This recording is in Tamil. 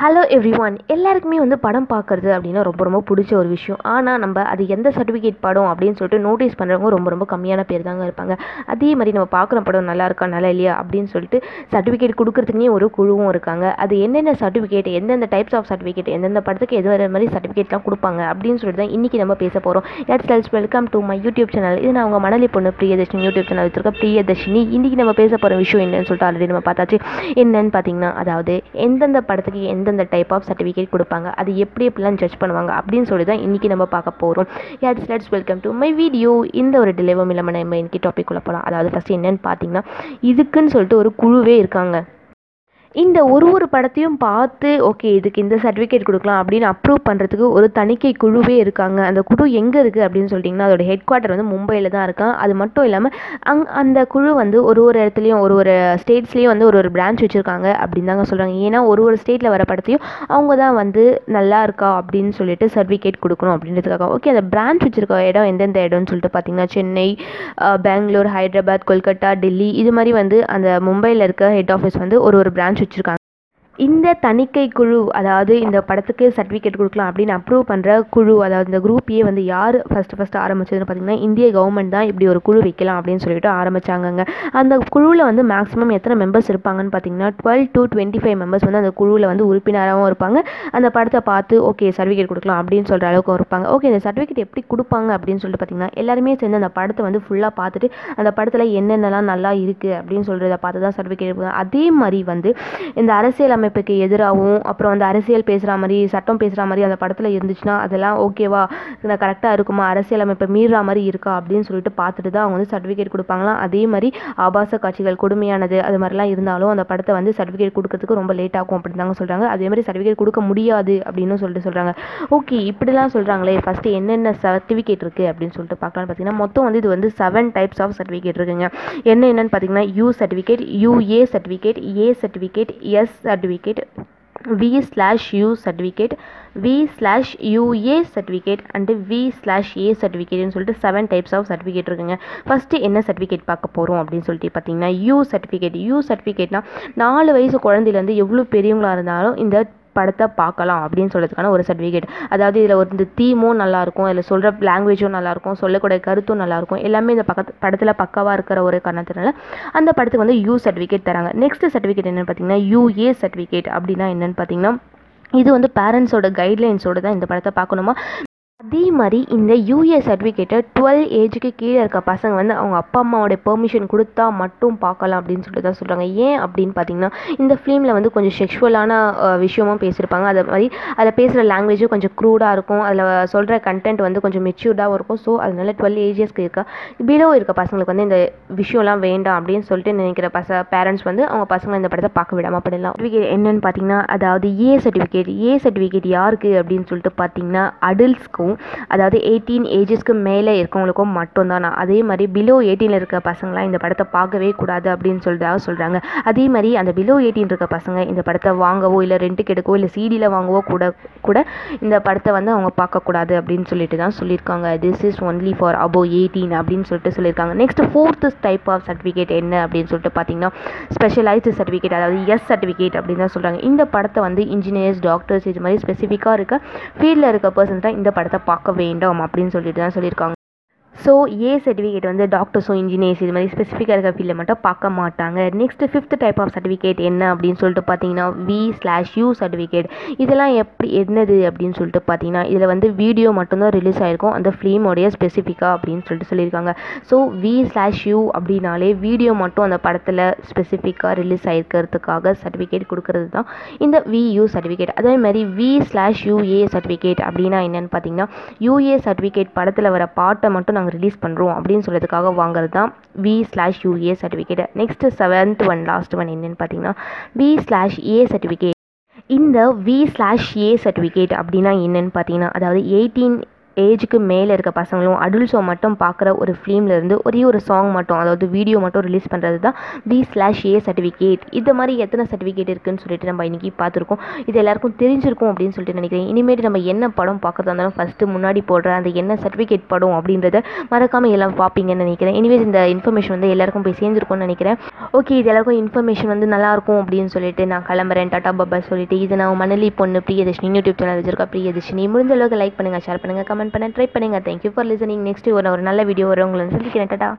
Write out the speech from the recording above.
ஹலோ எவ்ரி ஒன் எல்லாருக்குமே வந்து படம் பார்க்குறது அப்படின்னா ரொம்ப ரொம்ப பிடிச்ச ஒரு விஷயம். ஆனால் நம்ம அது எந்த சர்டிஃபிகேட் படம் அப்படின்னு சொல்லிட்டு நோட்டீஸ் பண்ணுறவங்க ரொம்ப ரொம்ப கம்மியான பேர் தாங்க இருப்பாங்க. அதே மாதிரி நம்ம பார்க்குற படம் நல்லா இருக்கா நல்லா இல்லையா அப்படின்னு சொல்லிட்டு சர்டிஃபிகேட் கொடுக்குறதுக்குனே ஒரு குழுவும் இருக்காங்க. அது என்னென்ன சர்டிஃபிகேட் எந்தெந்த டைப்ஸ் ஆஃப் சர்டிஃபிகேட் எந்தெந்த படத்துக்கு எது வர மாதிரி சர்டிஃபிகேட்லாம் கொடுப்பாங்க அப்படின்னு சொல்லிட்டு தான் இன்றைக்கி நம்ம பேச போகிறோம் எட்ஸ் cells welcome to my YouTube channel இது நான் உங்கள் மணலி பொண்ணு பிரியதர்ஷினி யூடியூப் சேனல் வச்சிருக்க பிரியதர்ஷினி. இன்றைக்கி நம்ம பேச போகிற விஷயம் என்னன்னு சொல்லிட்டு ஆல்ரெடி நம்ம பார்த்தாச்சு. என்னன்னு பார்த்தீங்கன்னா அதாவது எந்தெந்த படத்துக்கு எந்த எந்தெந்த டைப் ஆஃப் சர்டிஃபிகேட் கொடுப்பாங்க அது எப்படி எப்படிலாம் ஜட்ஜ் பண்ணுவாங்க அப்படின்னு சொல்லி தான் இன்றைக்கி நம்ம பார்க்க போகிறோம் யாட்ஸ் let's welcome to my video இந்த ஒரு டிலேவும் இல்லாமல் நம்ம இன்றைக்கி டாபிக் உள்ள போகலாம் அதாவது ஃபஸ்ட்டு என்னன்னு பார்த்தீங்கன்னா இதுக்குன்னு சொல்லிட்டு ஒரு குழுவே இருக்காங்க இந்த ஒரு ஒரு படத்தையும் பார்த்து ஓகே இதுக்கு இந்த சர்டிஃபிகேட் கொடுக்கலாம் அப்படின்னு அப்ரூவ் பண்ணுறதுக்கு ஒரு தணிக்கை குழுவே இருக்காங்க. அந்த குழு எங்கே இருக்குது அப்படின்னு சொல்லிட்டிங்கன்னா அதோட ஹெட் குவார்ட்டர் வந்து மும்பையில் தான் இருக்கான் அது மட்டும் இல்லாமல் அங் அந்த குழு வந்து ஒரு ஒரு இடத்துலையும் ஒரு ஒரு ஸ்டேட்ஸ்லேயும் வந்து ஒரு ஒரு பிரான்ச் வச்சுருக்காங்க அப்படின்னு தாங்க சொல்கிறாங்க ஏன்னா ஒரு ஒரு ஸ்டேட்டில் வர படத்தையும் அவங்க தான் வந்து நல்லா இருக்கா அப்படின்னு சொல்லிட்டு சர்டிஃபிகேட் கொடுக்கணும் அப்படின்றதுக்காக. ஓகே அந்த பிரான்ச் வச்சுருக்க இடம் எந்தெந்த இடம்னு சொல்லிட்டு பார்த்தீங்கன்னா சென்னை பெங்களூர் ஹைதராபாத் கொல்கட்டா டெல்லி இது மாதிரி வந்து அந்த மும்பையில் இருக்க ஹெட் ஆஃபீஸ் வந்து ஒரு ஒரு பிரான்ச் வச்சுருக்காங்க இந்த தணிக்கை குழு அதாவது இந்த படத்துக்கு சர்டிஃபிகேட் கொடுக்கலாம் அப்படின்னு அப்ரூவ் பண்ணுற குழு அதாவது இந்த குரூப்பையே வந்து யார் ஃபஸ்ட்டு ஃபஸ்ட்டு ஆரம்பிச்சதுன்னு பார்த்தீங்கன்னா இந்திய கவர்மெண்ட் தான் இப்படி ஒரு குழு வைக்கலாம் அப்படின்னு சொல்லிட்டு ஆரம்பிச்சாங்கங்க. அந்த குழுவில் வந்து மேக்ஸிமம் எத்தனை மெம்பர்ஸ் இருப்பாங்கன்னு பார்த்தீங்கன்னா twelve to twenty five members வந்து அந்த குழுவில் வந்து உறுப்பினராகவும் இருப்பாங்க. அந்த படத்தை பார்த்து ஓகே சர்டிஃபிகேட் கொடுக்கலாம் அப்படின்னு சொல்கிற அளவுக்கு இருப்பாங்க. ஓகே இந்த சர்டிஃபிகேட் எப்படி கொடுப்பாங்க அப்படின்னு சொல்லிட்டு பார்த்தீங்கன்னா எல்லாருமே சேர்ந்து அந்த படத்தை வந்து ஃபுல்லாக பார்த்துட்டு அந்த படத்தில் என்னென்னலாம் நல்லா இருக்குது அப்படின்னு சொல்கிறத பார்த்து தான் சர்டிஃபிகேட் அதே மாதிரி வந்து இந்த அரசியல் அமைப்புக்கு எதிராகவும் அப்புறம் வந்து அரசியல் பேசுகிற மாதிரி சட்டம் பேசுகிற மாதிரி அந்த படத்தில் இருந்துச்சுன்னா அதெல்லாம் ஓகேவா கரெக்டாக இருக்குமா? அரசியல் அமைப்பை மீறுற மாதிரி இருக்கா? அப்படின்னு சொல்லிட்டு பார்த்துட்டு தான் அவங்க வந்து சர்டிஃபிகேட் கொடுப்பாங்களாம். அதே மாதிரி ஆபாச காட்சிகள் கொடுமையானது அது மாதிரிலாம் இருந்தாலும் அந்த படத்தை வந்து சர்டிஃபிகேட் கொடுக்கறதுக்கு ரொம்ப லேட் ஆகும் அப்படின்னு தாங்க சொல்கிறாங்க அதே மாதிரி சர்டிஃபிகேட் கொடுக்க முடியாது அப்படின்னு சொல்லிட்டு சொல்கிறாங்க ஓகே இப்படிலாம் சொல்கிறாங்களே ஃபஸ்ட்டு என்னென்ன சர்டிஃபிகேட் இருக்குது அப்படின்னு சொல்லிட்டு பார்க்கலாம்னு பார்த்தீங்கன்னா மொத்தம் வந்து இது வந்து செவன் டைப்ஸ் ஆஃப் சர்டிஃபிகேட் இருக்குங்க. என்ன என்னென்னு பார்த்தீங்கன்னா U certificate UA certificate A certificate S certificate V slash U certificate V slash UA certificate and V slash A சர்டிஃபிகேட்னு சொல்லிட்டு செவன் டைப்ஸ் ஆஃப் சர்டிஃபிகேட் இருக்குங்க. ஃபஸ்ட்டு என்ன சர்டிஃபிகேட் பார்க்க போகிறோம் அப்படின்னு சொல்லிட்டு பார்த்தீங்கன்னா யூ சர்டிஃபிகேட் யூ சர்டிஃபிகேட்னா நாலு வயசு குழந்தையிலேருந்து எவ்வளோ பெரியவங்களாக இருந்தாலும் இந்த படத்தை பார்க்கலாம் அப்படின்னு சொல்கிறதுக்கான ஒரு சர்டிஃபிகேட் அதாவது இதில் ஒரு இந்த தீமும் நல்லாயிருக்கும் இதில் சொல்கிற லாங்குவேஜும் நல்லாயிருக்கும் சொல்லக்கூடிய கருத்தும் நல்லாயிருக்கும். எல்லாமே இந்த பக்கத்து படத்தில் பக்கவாக இருக்கிற ஒரு காரணத்தினால அந்த படத்துக்கு வந்து யூ சர்டிஃபிகேட் தராங்க. நெக்ஸ்ட் சர்டிஃபிகேட் என்னென்னு பார்த்தீங்கன்னா யூஏ சர்டிஃபிகேட் அப்படின்னா என்னென்னு பார்த்தீங்கன்னா இது வந்து பேரண்ட்ஸோட கைட்லைன்ஸோட தான் இந்த படத்தை பார்க்கணுமா? அதே மாதிரி இந்த யூஏ சர்டிஃபிகேட்டை டுவெல் ஏஜுக்கு கீழே இருக்க பசங்க வந்து அவங்க அப்பா அம்மாவோட பெர்மிஷன் கொடுத்தா மட்டும் பார்க்கலாம் அப்படின்னு சொல்லிட்டு தான் சொல்கிறாங்க ஏன் அப்படின்னு பார்த்தீங்கன்னா இந்த ஃபிலிமில் வந்து கொஞ்சம் செக்ஷுவலான விஷயமும் பேசியிருப்பாங்க. அது மாதிரி அதில் பேசுகிற லாங்குவேஜும் கொஞ்சம் க்ரூடாக இருக்கும். அதில் சொல்கிற கண்டென்ட் வந்து கொஞ்சம் மெச்சூர்டாகவும் இருக்கும். ஸோ அதனால டுவெல் ஏஜஸ்க்கு இருக்க பிலோ இருக்க பசங்களுக்கு வந்து இந்த விஷயம்லாம் வேண்டாம் அப்படின்னு சொல்லிட்டு நினைக்கிற பச பேரண்ட்ஸ் வந்து அவங்க பசங்களை இந்த படத்தை பார்க்க விடாமல் பண்ணிடலாம் சர்டிஃபிகேட் என்னென்னு பார்த்தீங்கன்னா அதாவது ஏ சர்டிஃபிகேட் ஏ சர்டிஃபிகேட் யாருக்கு அப்படின்னு சொல்லிட்டு பார்த்தீங்கன்னா அடல்ட்ஸ்க்கும் அதாவது எயிட்டீன் ஏஜஸ்க்கு மேலே இருக்கவங்களுக்கும் மட்டும்தான். அதே மாதிரி பிலோ எயிட்டீனில் இருக்க பசங்களாம் இந்த படத்தை பார்க்கவே கூடாது அப்படின்னு சொல்லிட்டு சொல்கிறாங்க அதே மாதிரி அந்த பிலோ எயிட்டீன் இருக்க பசங்க இந்த படத்தை வாங்கவோ இல்லை ரெண்ட்டுக்கு எடுக்கவோ இல்லை சிடியில் வாங்கவோ கூட கூட இந்த படத்தை வந்து அவங்க பார்க்கக்கூடாது அப்படின்னு சொல்லிட்டு தான் சொல்லியிருக்காங்க. This is only for above eighteen அப்படின்னு சொல்லிட்டு சொல்லியிருக்காங்க. Next fourth type of certificate என்ன அப்படின்னு சொல்லிட்டு பார்த்தீங்கன்னா ஸ்பெஷலைஸ்டு சர்டிஃபிகேட் அதாவது எஸ் சர்டிஃபிகேட் அப்படின்னு தான் சொல்கிறாங்க இந்த படத்தை வந்து இன்ஜினியர்ஸ் டாக்டர்ஸ் இது மாதிரி ஸ்பெசிஃபிக்காக இருக்க ஃபீல்டில் இருக்க பர்சன்ஸ் தான் இந்த படத்தை பார்க்க வேண்டாம் அப்படின்னு சொல்லிட்டு தான் சொல்லியிருக்காங்க. ஸோ ஏ சர்டிஃபிகேட் வந்து டாக்டர்ஸோ இன்ஜினியர்ஸ் இது மாதிரி ஸ்பெசிஃபிக்காக இருக்க ஃபீல்டில் மட்டும் பார்க்க மாட்டாங்க. Next fifth type of certificate என்ன அப்படின்னு சொல்லிட்டு பார்த்தீங்கன்னா வி ஸ்லாஷ் யூ சர்டிஃபிகேட் இதெல்லாம் எப்படி என்னது அப்படின்னு சொல்லிட்டு பார்த்தீங்கன்னா இதில் வந்து வீடியோ மட்டும்தான் ரிலீஸ் ஆகிருக்கும் அந்த ஃபிலிமோடைய ஸ்பெசிஃபிக்காக அப்படின்னு சொல்லிட்டு சொல்லியிருக்காங்க. ஸோ வி ஸ்லாஷ் யூ அப்படின்னாலே வீடியோ மட்டும் அந்த படத்தில் ஸ்பெசிஃபிக்காக ரிலீஸ் ஆகிருக்கிறதுக்காக சர்டிஃபிகேட் கொடுக்கறது தான் இந்த வியூ சர்டிஃபிகேட் அதே மாதிரி வி ஸ்லாஷ் யூஏ சர்டிஃபிகேட் அப்படின்னா என்னென்னு பார்த்தீங்கன்னா யூஏ சர்டிஃபிகேட் படத்தில் வர பாட்டை மட்டும் நாங்கள் ரிலீஸ் பண்ணுறோம் அப்படின்னு சொல்கிறதுக்காக வாங்குறது தான் V slash UA certificate next seventh one last one என்னென்னு பார்த்தீங்கன்னா வி ஸ்லாஷ் ஏ சர்டிஃபிகேட் இந்த வி ஸ்லாஷ் ஏ சர்டிஃபிகேட் அப்படின்னா என்னென்னு பார்த்தீங்கன்னா அதாவது எயிட்டீன் ஏஜுக்கு மேலே இருக்க பசங்களும் அடல்ட்ஸோ மட்டும் பார்க்குற ஒரு ஃபிலிம்லேருந்து ஒரே ஒரு சாங் மட்டும் அதாவது வீடியோ மட்டும் ரிலீஸ் பண்ணுறது தான் பி ஸ்லாஷ் ஏ சர்டிஃபிகேட் இந்த மாதிரி எத்தனை சர்டிஃபிகேட் இருக்குன்னு சொல்லிட்டு நம்ம இன்றைக்கி பார்த்துருக்கோம். இது எல்லாருக்கும் தெரிஞ்சிருக்கும் அப்படின்னு சொல்லிட்டு நினைக்கிறேன். இனிமேட்டு நம்ம என்ன படம் பார்க்குறதா இருந்தாலும் ஃபஸ்ட்டு முன்னாடி போடுற அந்த என்ன சர்டிஃபிகேட் படம் அப்படின்றத மறக்காமல் எல்லாம் பார்ப்பீங்கன்னு நினைக்கிறேன். இனிவேஸ் இந்த இன்ஃபர்மேஷன் வந்து எல்லாருக்கும் போய் சேர்ந்துருக்கும்னு நினைக்கிறேன். ஓகே இது எல்லாருக்கும் இன்ஃபர்மேஷன் வந்து நல்லாயிருக்கும் அப்படின்னு சொல்லிட்டு நான் கிளம்புறேன். டாட்டா பாபா சொல்லிட்டு இது நான் மணலி பொண்ணு பிரியதர்ஷினி யூடியூப் சேனல் வச்சிருக்கா பிரியதர்ஷினி. முடிஞ்ச அளவுக்கு லைக் பண்ணுங்கள் ஷேர் பண்ணுங்கள் கமெண்ட் பண்ண ட்ரை பண்ணுங்கள் தேங்க்யூ ஃபார் லிசனிங் நெக்ஸ்ட் ஒரு ஒரு நல்ல வீடியோ வரும். உங்களை சந்திக்கிறேன். டாட்டா